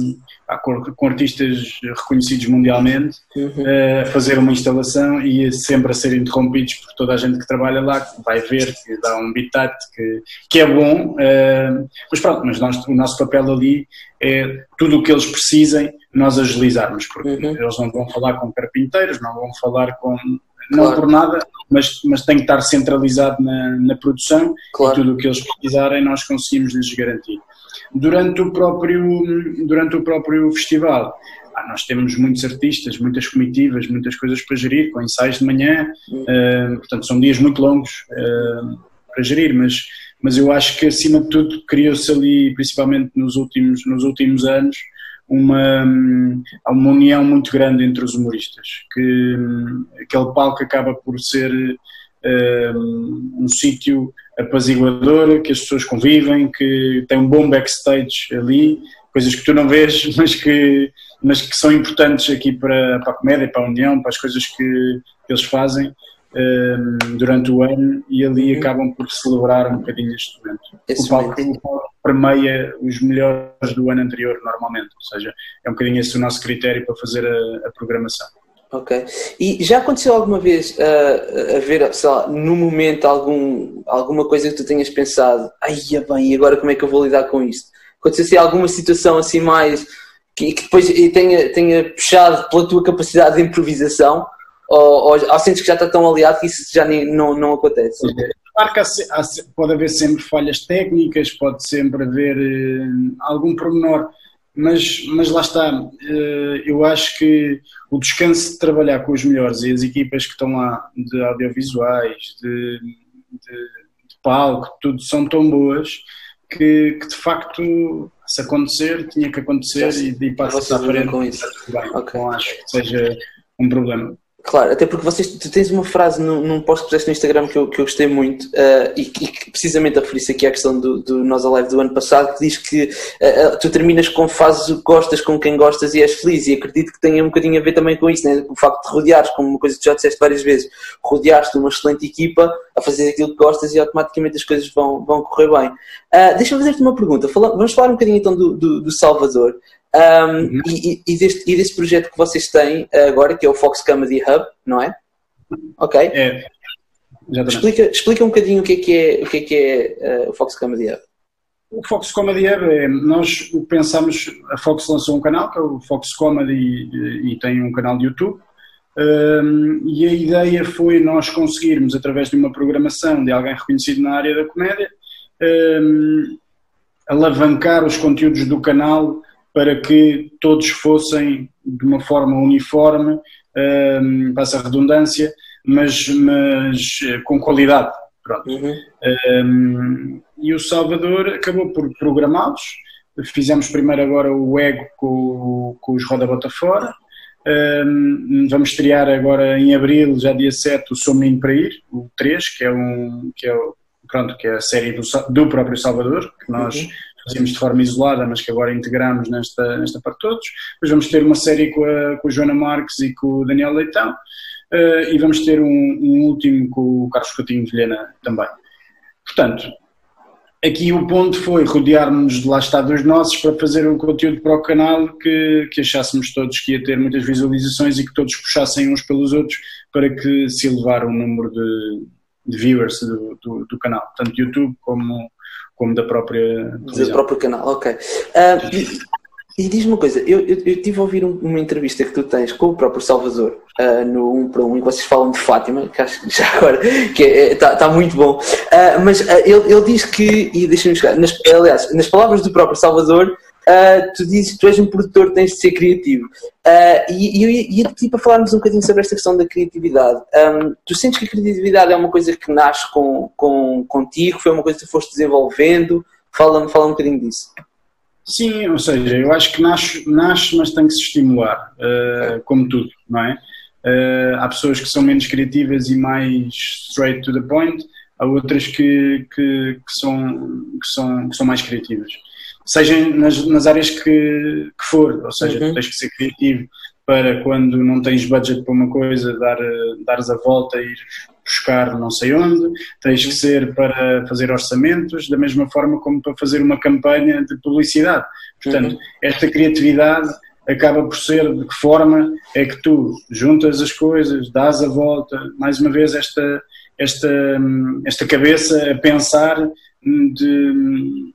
com artistas reconhecidos mundialmente, uhum. a fazer uma instalação e sempre a ser interrompidos por toda a gente que trabalha lá, que vai ver, que dá um bitat, que, que é bom, mas pronto, mas nós, o nosso papel ali é tudo o que eles precisem nós agilizarmos, porque uhum. eles não vão falar com carpinteiros, não vão falar com não claro. por nada, mas, mas tem que estar centralizado na, na produção claro. e tudo o que eles precisarem nós conseguimos lhes garantir durante o próprio, durante o próprio festival. Ah, nós temos muitos artistas, muitas comitivas, muitas coisas para gerir, com ensaios de manhã, uh, portanto são dias muito longos uh, para gerir, mas, mas eu acho que acima de tudo criou-se ali, principalmente nos últimos, nos últimos anos, uma, uma união muito grande entre os humoristas, que aquele palco acaba por ser uh, um sítio apaziguador, que as pessoas convivem, que tem um bom backstage ali, coisas que tu não vês, mas que, mas que são importantes aqui para, para a comédia, para a união, para as coisas que, eles fazem um, durante o ano e ali uhum. acabam por celebrar um bocadinho este momento. Esse o palco, o palco permeia os melhores do ano anterior normalmente, ou seja, é um bocadinho esse o nosso critério para fazer a, a programação. Ok. E já aconteceu alguma vez uh, a ver, sei lá, no momento algum, alguma coisa que tu tenhas pensado, ai, é bem, e agora como é que eu vou lidar com isto? Aconteceu assim, alguma situação assim mais que, que depois tenha, tenha puxado pela tua capacidade de improvisação? Ou, ou, ou sentes que já está tão aliado que isso já nem, não, não acontece? Claro que há, há, pode haver sempre falhas técnicas, pode sempre haver uh, algum pormenor mas, mas lá está, eh, eu acho que o descanso de trabalhar com os melhores e as equipas que estão lá, de audiovisuais, de, de, de palco, tudo são tão boas que, que, de facto, se acontecer, tinha que acontecer e, e passa à frente. Com isso. Bem, okay. Não acho que seja um problema. Claro, até porque vocês, tu tens uma frase num, num post que puseste no Instagram que eu, que eu gostei muito uh, e, que precisamente refere-se aqui à questão do, do Nós Alive do ano passado, que diz que uh, tu terminas com fazes o que gostas com quem gostas e és feliz e acredito que tenha um bocadinho a ver também com isso, né? o facto de rodeares, como uma coisa que já disseste várias vezes, rodeares-te de uma excelente equipa a fazer aquilo que gostas e automaticamente as coisas vão, vão correr bem. Uh, Deixa-me fazer-te uma pergunta, Fala, vamos falar um bocadinho então do, do, do Salvador. Um, uhum. e, e, deste, e desse projeto que vocês têm agora, que é o Fox Comedy Hub, não é? Ok? É. Explica, explica um bocadinho o que é que é o, que é, que é, uh, o Fox Comedy Hub. O Fox Comedy Hub é, nós pensamos, a Fox lançou um canal, que é o Fox Comedy, e, e tem um canal de YouTube, um, e a ideia foi nós conseguirmos, através de uma programação de alguém reconhecido na área da comédia, um, alavancar os conteúdos do canal para que todos fossem de uma forma uniforme, um, passa a redundância, mas, mas eh, com qualidade. Pronto. Uhum. Um, e o Salvador acabou por programá-los. Fizemos primeiro agora o Ego com, com os Roda Bota Fora. Um, vamos estrear agora em abril, já dia 7, o Sou Menino para Ir, o 3, que é, um, que é, pronto, que é a série do, do próprio Salvador, que nós uhum fazíamos de forma isolada, mas que agora integramos nesta, nesta parte todos. Depois vamos ter uma série com a, com a Joana Marques e com o Daniel Leitão. Uh, e vamos ter um, um, último com o Carlos Coutinho Vilhena também. Portanto, aqui o ponto foi rodearmos de lá estar dos nossos para fazer um conteúdo para o canal que, que achássemos todos que ia ter muitas visualizações e que todos puxassem uns pelos outros para que se elevar o número de, de viewers do, do, do, canal, tanto YouTube como, como da própria Do próprio canal, ok. Uh, e, e diz-me uma coisa, eu, eu, eu tive a ouvir uma entrevista que tu tens com o próprio Salvador, uh, no 1 para 1, em que vocês falam de Fátima, que acho que já agora que está é, tá, tá muito bom. Uh, mas ele, ele diz que, e deixa-me chegar, nas, aliás, nas palavras do próprio Salvador, Uh, tu dizes que tu és um produtor, tens de ser criativo. Uh, e, eu ia pedir para falarmos um bocadinho sobre esta questão da criatividade. Um, tu sentes que a criatividade é uma coisa que nasce com, com, contigo, foi uma coisa que tu foste desenvolvendo? Fala-me fala um bocadinho disso. Sim, ou seja, eu acho que nasce, nasce mas tem que se estimular, uh, como tudo, não é? há pessoas que são menos criativas e mais straight to the point, há outras que, que, que são, que, são, que são mais criativas seja nas, nas áreas que, que, for, ou seja, uhum. tens que ser criativo para quando não tens budget para uma coisa, dar, dares a volta e ir buscar não sei onde, tens que ser para fazer orçamentos, da mesma forma como para fazer uma campanha de publicidade. Portanto, uhum. esta criatividade acaba por ser de que forma é que tu juntas as coisas, dás a volta, mais uma vez esta, esta, esta cabeça a pensar de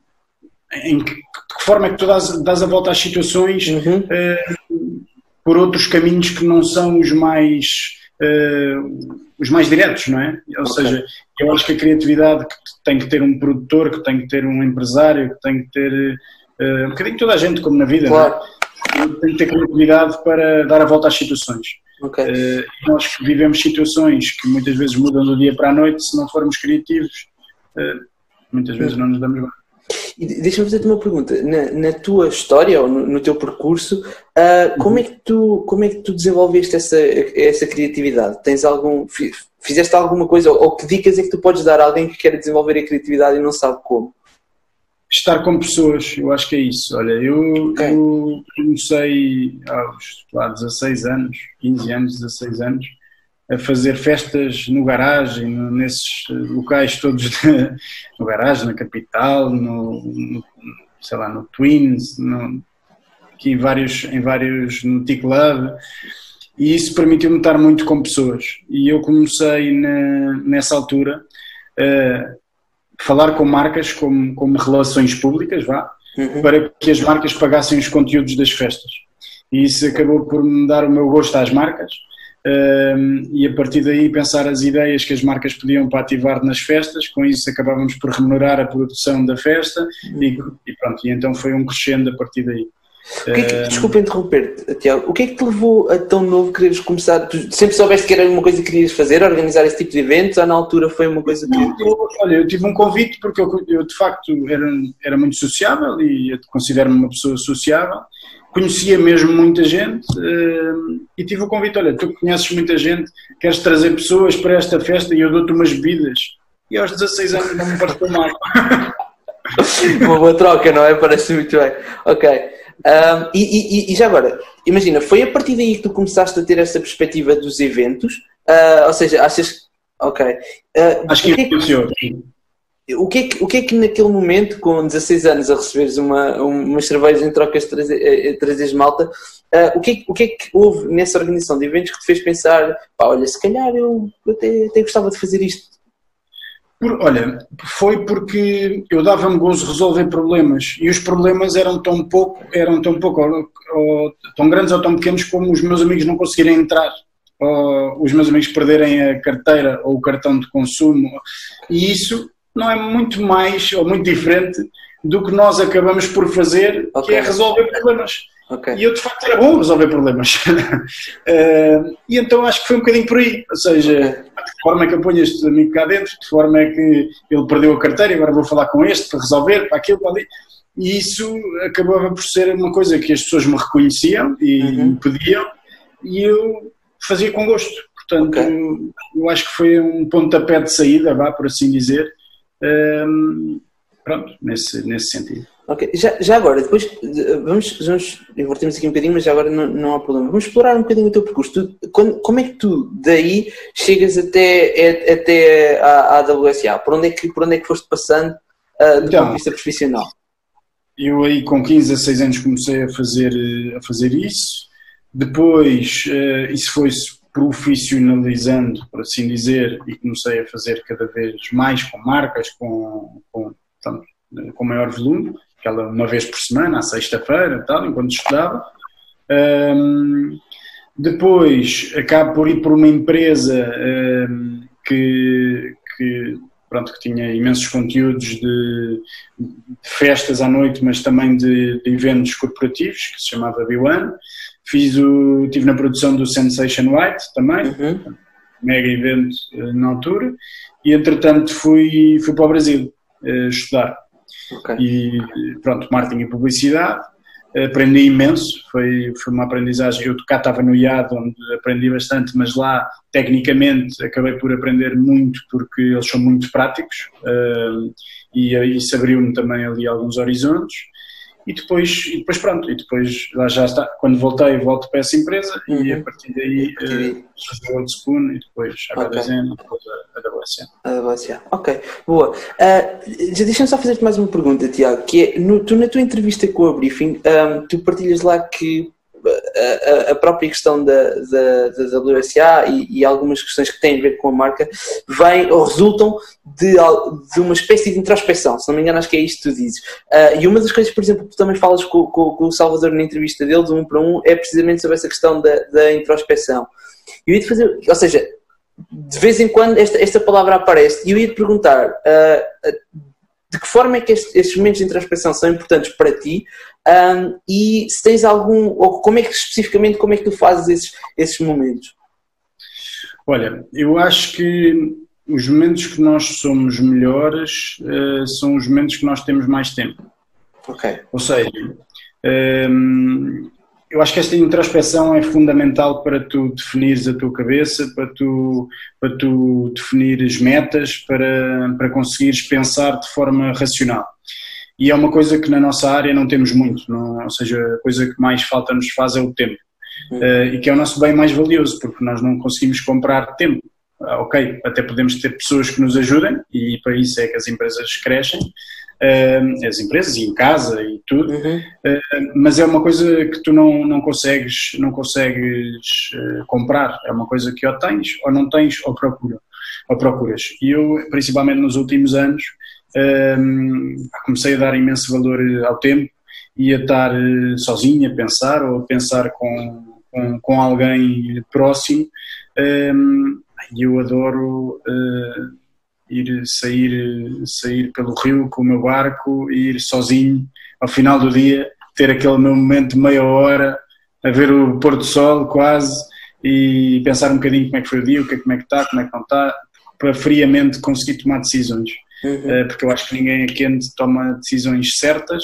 em que, de que forma é que tu dás, dás a volta às situações uhum. uh, por outros caminhos que não são os mais uh, os mais diretos, não é? Ou okay. seja, eu acho que a criatividade que tem que ter um produtor, que tem que ter um empresário, que tem que ter uh, um bocadinho toda a gente, como na vida, claro. não é? tem que ter criatividade para dar a volta às situações. Okay. Nós vivemos situações que muitas vezes mudam do dia para a noite, se não formos criativos, muitas vezes não nos damos bem. E deixa-me fazer-te uma pergunta. Na, na, tua história ou no, no teu percurso, uh, como, é que tu, como é que tu desenvolveste essa, essa criatividade? Tens algum. Fizeste alguma coisa? Ou que dicas é que tu podes dar a alguém que quer desenvolver a criatividade e não sabe como? Estar com pessoas, eu acho que é isso. Olha, eu, okay. eu comecei aos lá, 16 anos, 15 anos, 16 anos a fazer festas no garagem, nesses locais todos, de, no garagem, na capital, no, no, sei lá, no Twins, no, aqui em vários, em vários, no T-Club, e isso permitiu-me estar muito com pessoas. E eu comecei na, nessa altura a falar com marcas como, como relações públicas, vá, uhum. para que as marcas pagassem os conteúdos das festas. E isso acabou por me dar o meu gosto às marcas e a partir daí pensar as ideias que as marcas podiam para ativar nas festas, com isso acabávamos por remunerar a produção da festa e, e pronto, e então foi um crescendo a partir daí. Que é que, desculpa interromper-te, Tiago. O que é que te levou a tão novo quereres começar? Tu sempre soubeste que era uma coisa que querias fazer, organizar esse tipo de eventos, ou na altura foi uma coisa que. Eu, olha, eu tive um convite porque eu, eu de facto era, era muito sociável e considero-me uma pessoa sociável. Conhecia mesmo muita gente uh, e tive o convite: olha, tu conheces muita gente, queres trazer pessoas para esta festa e eu dou-te umas bebidas. E aos 16 anos não me pareceu mal. uma boa troca, não é? Parece muito bem. Ok. Um, e, e, e, já agora, imagina, foi a partir daí que tu começaste a ter essa perspectiva dos eventos? Uh, ou seja, achas. Ok. Uh, Acho que influenciou. O que, é que, o que é que naquele momento, com 16 anos, a receberes uma, umas cervejas em trocas de trazer eh, malta, uh, o, que é, o que é que houve nessa organização de eventos que te fez pensar, pá, olha, se calhar eu até, até gostava de fazer isto? Por, olha, foi porque eu dava-me gozo resolver problemas e os problemas eram tão pouco, eram tão pouco, ou, ou, tão grandes ou tão pequenos como os meus amigos não conseguirem entrar, os meus amigos perderem a carteira ou o cartão de consumo. E isso não é muito mais ou muito diferente do que nós acabamos por fazer, okay. que é resolver problemas. Okay. E eu de facto era bom resolver problemas. uh, e então acho que foi um bocadinho por aí. Ou seja, okay. de que forma é que eu ponho este amigo cá dentro, de forma é que ele perdeu a carteira e agora vou falar com este para resolver, para aquilo, para ali. E isso acabava por ser uma coisa que as pessoas me reconheciam e uhum. me pediam e eu fazia com gosto. Portanto, okay. eu acho que foi um pontapé de saída, vá por assim dizer, um, pronto, nesse, nesse sentido. Ok, já, já agora, depois vamos, vamos invertemos aqui um bocadinho, mas já agora não, não há problema. Vamos explorar um bocadinho o teu percurso. Tu, quando, como é que tu daí chegas até, até à, à WSA? Por onde, é que, por onde é que foste passando uh, do então, ponto de vista profissional? Eu aí com 15 a 6 anos comecei a fazer, a fazer isso. Depois uh, isso foi-se profissionalizando, por assim dizer, e comecei a fazer cada vez mais com marcas, com, com, portanto, com maior volume, aquela uma vez por semana, à sexta-feira, tal, enquanto estudava. Um, depois acabo por ir por uma empresa um, que, que, pronto, que tinha imensos conteúdos de, de festas à noite, mas também de, de, eventos corporativos, que se chamava B1. Fiz o, estive na produção do Sensation White também, uhum. mega evento uh, na altura, e entretanto fui, fui para o Brasil uh, estudar. Okay. E pronto, marketing e publicidade, aprendi imenso, foi, foi uma aprendizagem, eu cá estava no IAD onde aprendi bastante, mas lá tecnicamente acabei por aprender muito porque eles são muito práticos. Uh, e isso abriu-me também ali alguns horizontes e depois, e depois pronto, e depois lá já está, quando voltei volto para essa empresa uhum. e a partir daí uh, fazer o Old Spoon e depois a okay. depois a, a WSA. A WSA, ok, boa. Uh, Deixa-me só fazer-te mais uma pergunta, Tiago, que é, no, tu na tua entrevista com a Briefing, um, tu partilhas lá que a, a, própria questão da, da, da WSA e, e, algumas questões que têm a ver com a marca vêm ou resultam de, de uma espécie de introspeção, se não me engano acho que é isto que tu dizes. Uh, e uma das coisas, por exemplo, que tu também falas com, com, com, o Salvador na entrevista dele, de um para um, é precisamente sobre essa questão da, da introspeção. Eu ia te fazer, ou seja, de vez em quando esta, esta palavra aparece e eu ia te perguntar uh, de que forma é que estes, estes, momentos de introspeção são importantes para ti um, e se tens algum, ou como é que especificamente, como é que tu fazes esses, esses momentos? Olha, eu acho que os momentos que nós somos melhores uh, são os momentos que nós temos mais tempo. Ok. Ou seja, um, eu acho que esta introspeção é fundamental para tu definires a tua cabeça, para tu, para tu definires metas, para, para conseguires pensar de forma racional. E é uma coisa que na nossa área não temos muito, não, ou seja, a coisa que mais falta nos faz é o tempo. Uh, e que é o nosso bem mais valioso, porque nós não conseguimos comprar tempo. Uh, ok, até podemos ter pessoas que nos ajudem, e para isso é que as empresas crescem, as empresas e em casa e tudo, uhum. mas é uma coisa que tu não, não consegues, não consegues eh, comprar, é uma coisa que ou tens ou não tens ou, procura, ou procuras. E eu, principalmente nos últimos anos, comecei a dar imenso valor ao tempo e a estar eh, sozinho a pensar ou a pensar com, com, com alguém próximo. E eu adoro uh, ir sair, sair pelo rio com o meu barco e ir sozinho ao final do dia ter aquele meu momento de meia hora a ver o pôr do sol quase e pensar um bocadinho como é que foi o dia, o que é, como é que está, como é que não está, para friamente conseguir tomar decisões. Uhum. Uh, porque eu acho que ninguém aqui toma decisões certas,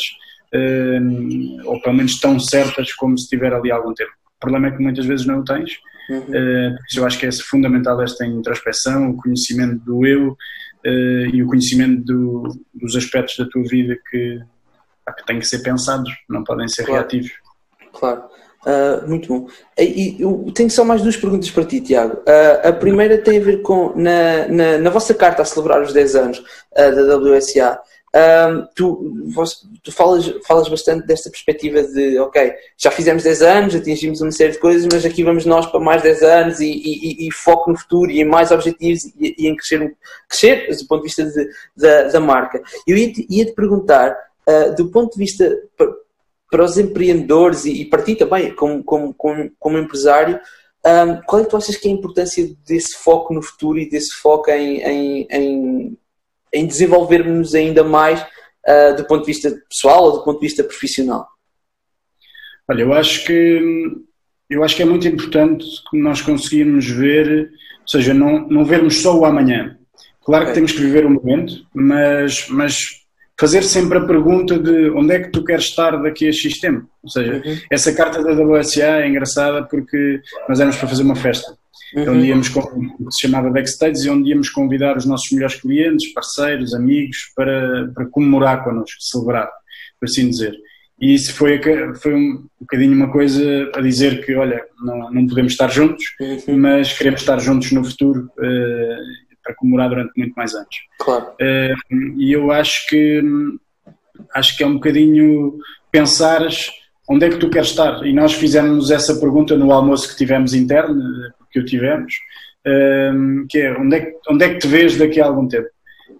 uh, ou pelo menos tão certas como se tiver ali algum tempo. O problema é que muitas vezes não o tens, uhum. uh, por isso eu acho que é fundamental esta introspeção, o conhecimento do eu e o conhecimento do, dos aspectos da tua vida que, que têm que ser pensados, não podem ser claro. reativos. Claro. Uh, muito bom. E, eu tenho só mais duas perguntas para ti, Tiago. Uh, a primeira tem a ver com, na, na, na vossa carta a celebrar os 10 anos uh, da WSA, tu, tu falas, falas bastante desta perspectiva de, ok, já fizemos 10 anos, atingimos uma série de coisas, mas aqui vamos nós para mais 10 anos e, e, e foco no futuro e em mais objetivos e, e em crescer, crescer do ponto de vista de, da, da marca. Eu ia-te ia -te perguntar, do ponto de vista para os empreendedores e, e para ti também, como, como, como, como empresário, um, qual é que tu achas que é a importância desse foco no futuro e desse foco em, em, em, em desenvolvermos ainda mais uh, do ponto de vista pessoal ou do ponto de vista profissional? Olha, eu acho que eu acho que é muito importante que nós conseguirmos ver, ou seja, não, não vermos só o amanhã. Claro okay. que temos que viver o momento, mas, mas fazer sempre a pergunta de onde é que tu queres estar daqui a X tempo. Ou seja, uhum. essa carta da WSA é engraçada porque nós éramos para fazer uma festa. Uhum. Onde íamos que se chamava Backstage e onde íamos convidar os nossos melhores clientes, parceiros, amigos para, para comemorar connosco, celebrar, por assim dizer. E isso foi, foi um, um bocadinho uma coisa a dizer que, olha, não, não podemos estar juntos, uhum. mas queremos estar juntos no futuro. Uh, para comemorar durante muito mais anos. Claro. Uh, e eu acho que acho que é um bocadinho pensares onde é que tu queres estar. E nós fizemos essa pergunta no almoço que tivemos interno, que o tivemos, uh, que é onde, é que onde é que te vês daqui a algum tempo?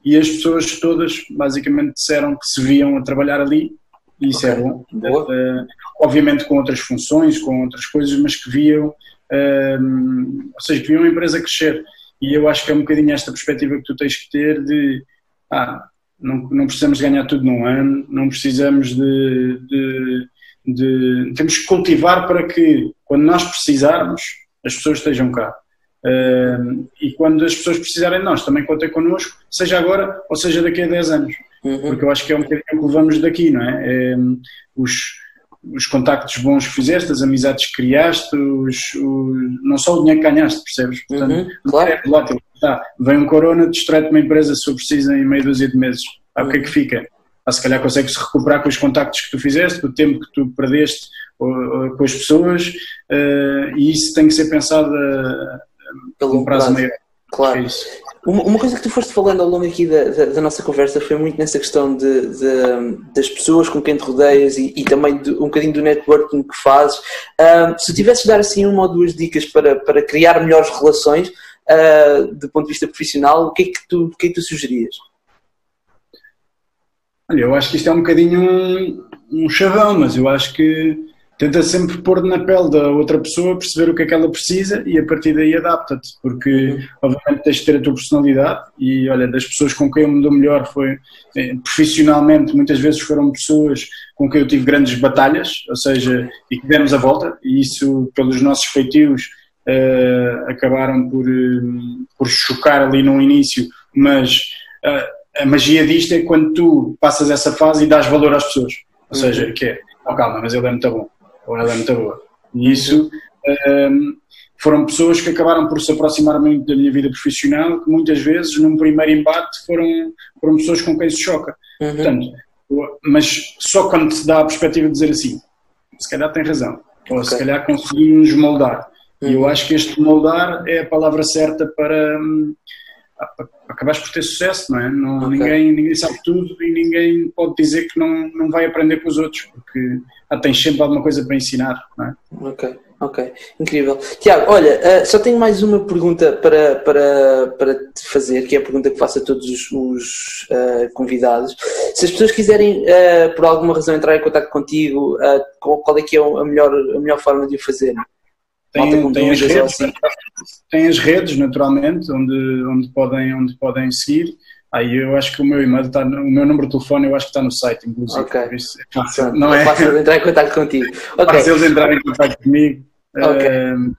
E as pessoas todas basicamente disseram que se viam a trabalhar ali, e isso é okay. é bom. Uh, obviamente com outras funções, com outras coisas, mas que viam, ou seja, que viam a empresa crescer. E eu acho que é um bocadinho esta perspectiva que tu tens que ter de ah, não, não precisamos ganhar tudo num ano, não precisamos de, de, de, Temos que cultivar para que, quando nós precisarmos, as pessoas estejam cá. Uh, e quando as pessoas precisarem de nós, também contem connosco, seja agora ou seja daqui a 10 anos. Uhum. Porque eu acho que é um bocadinho que levamos daqui, não é? os, os contactos bons que fizeste, as amizades que criaste, os, os, não só o dinheiro que ganhaste, percebes? Portanto, uhum, claro. é volátil. Tá, vem um corona, destrói-te uma empresa se for preciso em meio dúzia de meses. Ah, uhum. O que é que fica? Ah, se calhar consegues recuperar com os contactos que tu fizeste, com o tempo que tu perdeste ou, ou, com as pessoas, uh, e isso tem que ser pensado a, a prazo maior. Claro. É uma, uma, coisa que tu foste falando ao longo aqui da, da, da nossa conversa foi muito nessa questão de, de, das pessoas com quem te rodeias e, e também de, um bocadinho do networking que fazes. Uh, se tivesses de dar assim uma ou duas dicas para, para criar melhores relações uh, do ponto de vista profissional, o que é que tu, o que é que tu sugerias? Olha, eu acho que isto é um bocadinho um, um chavão, mas eu acho que tenta sempre pôr na pele da outra pessoa, perceber o que é que ela precisa e a partir daí adapta-te, porque obviamente tens de ter a tua personalidade e olha, das pessoas com quem eu me dou melhor foi eh, profissionalmente, muitas vezes foram pessoas com quem eu tive grandes batalhas, ou seja, e que demos a volta e isso pelos nossos feitios uh, acabaram por, uh, por chocar ali no início, mas uh, a magia disto é quando tu passas essa fase e dás valor às pessoas, ou uhum. seja, que é, oh calma, mas ele é muito bom ou ela é muito boa. E isso um, foram pessoas que acabaram por se aproximar muito da minha vida profissional, que muitas vezes, num primeiro embate, foram, foram pessoas com quem se choca. Uhum. Portanto, mas só quando se dá a perspectiva de dizer assim, se calhar tem razão, ou okay. se calhar conseguimos moldar. Uhum. E eu uhum. acho que este moldar é a palavra certa para, acabares por ter sucesso, não é? Não, okay. ninguém, ninguém sabe tudo e ninguém pode dizer que não, não vai aprender com os outros, porque ah, tens sempre alguma coisa para ensinar, não é? Ok, ok, incrível. Tiago, olha, uh, só tenho mais uma pergunta para, para, para te fazer, que é a pergunta que faço a todos os, os uh, convidados. Se as pessoas quiserem, uh, por alguma razão, entrar em contato contigo, qual é que é a melhor, a melhor forma de o fazer? Tem, tem, as redes, assim. tem as redes, naturalmente, onde, onde, podem, onde podem seguir. Aí eu acho que o meu e-mail está, o meu número de telefone eu acho que está no site, inclusive. Ok. É fácil, não é? é fácil entrar em contato contigo. Okay. Fácil eles entrarem em contato comigo. Ok. Uh,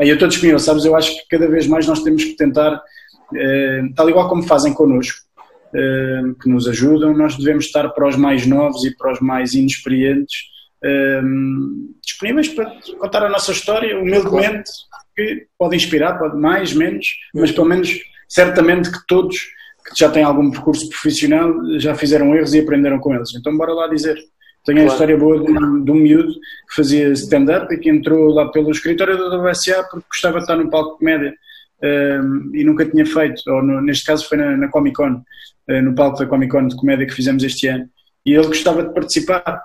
aí eu estou disponível, sabes? Eu acho que cada vez mais nós temos que tentar, uh, tal igual como fazem connosco, uh, que nos ajudam, nós devemos estar para os mais novos e para os mais inexperientes uh, disponíveis para contar a nossa história humildemente, que pode inspirar, pode mais, menos, mas pelo menos certamente que todos que já têm algum percurso profissional já fizeram erros e aprenderam com eles. Então, bora lá dizer. Tenho claro. a história boa de um, de um miúdo que fazia stand-up e que entrou lá pelo escritório da WSA porque gostava de estar no palco de comédia um, e nunca tinha feito, ou no, neste caso foi na, na Comic Con, uh, no palco da Comic Con de comédia que fizemos este ano. E ele gostava de participar.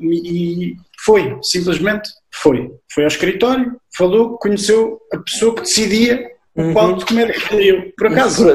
E, foi, simplesmente foi. Foi ao escritório, falou, conheceu a pessoa que decidia o palco de comédia que eu. Por acaso,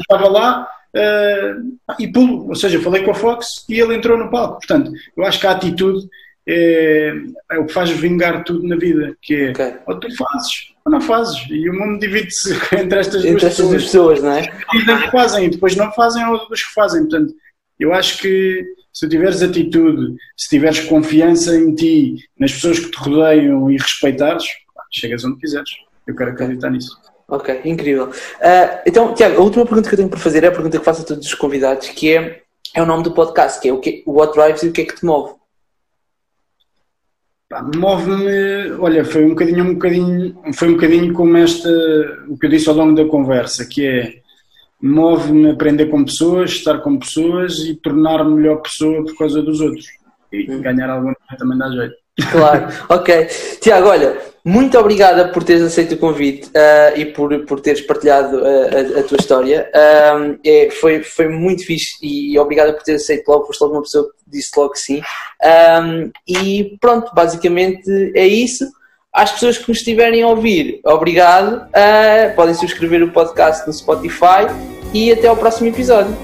estava lá uh, e pulo, ou seja, falei com a Fox e ele entrou no palco. Portanto, eu acho que a atitude é, é o que faz vingar tudo na vida, que é okay. ou tu fazes ou não fazes. E o mundo divide-se entre estas entre duas estas pessoas. pessoas, não é? E que fazem, e depois não fazem ou dos que fazem. Portanto, eu acho que se tiveres atitude, se tiveres confiança em ti, nas pessoas que te rodeiam e respeitares, chegas onde quiseres. Eu quero acreditar nisso. Ok, incrível. Uh, então, Tiago, a última pergunta que eu tenho para fazer é a pergunta que faço a todos os convidados, que é, é o nome do podcast, que é o, que, What Drives e o que é que te move? Move-me, olha, foi um bocadinho, um bocadinho, foi um bocadinho como esta, o que eu disse ao longo da conversa, que é move-me aprender com pessoas, estar com pessoas e tornar-me melhor pessoa por causa dos outros. E hum. ganhar alguma coisa também dá jeito. Claro, ok. Tiago, olha, muito obrigada por teres aceito o convite uh, e por, por teres partilhado uh, a, a, tua história. Um, é, foi, foi muito fixe e obrigada por teres aceito logo, foste logo uma pessoa que disse logo que sim. Um, e pronto, basicamente é isso. Às pessoas que nos estiverem a ouvir, obrigado. Uh, podem subscrever o podcast no Spotify e até ao próximo episódio.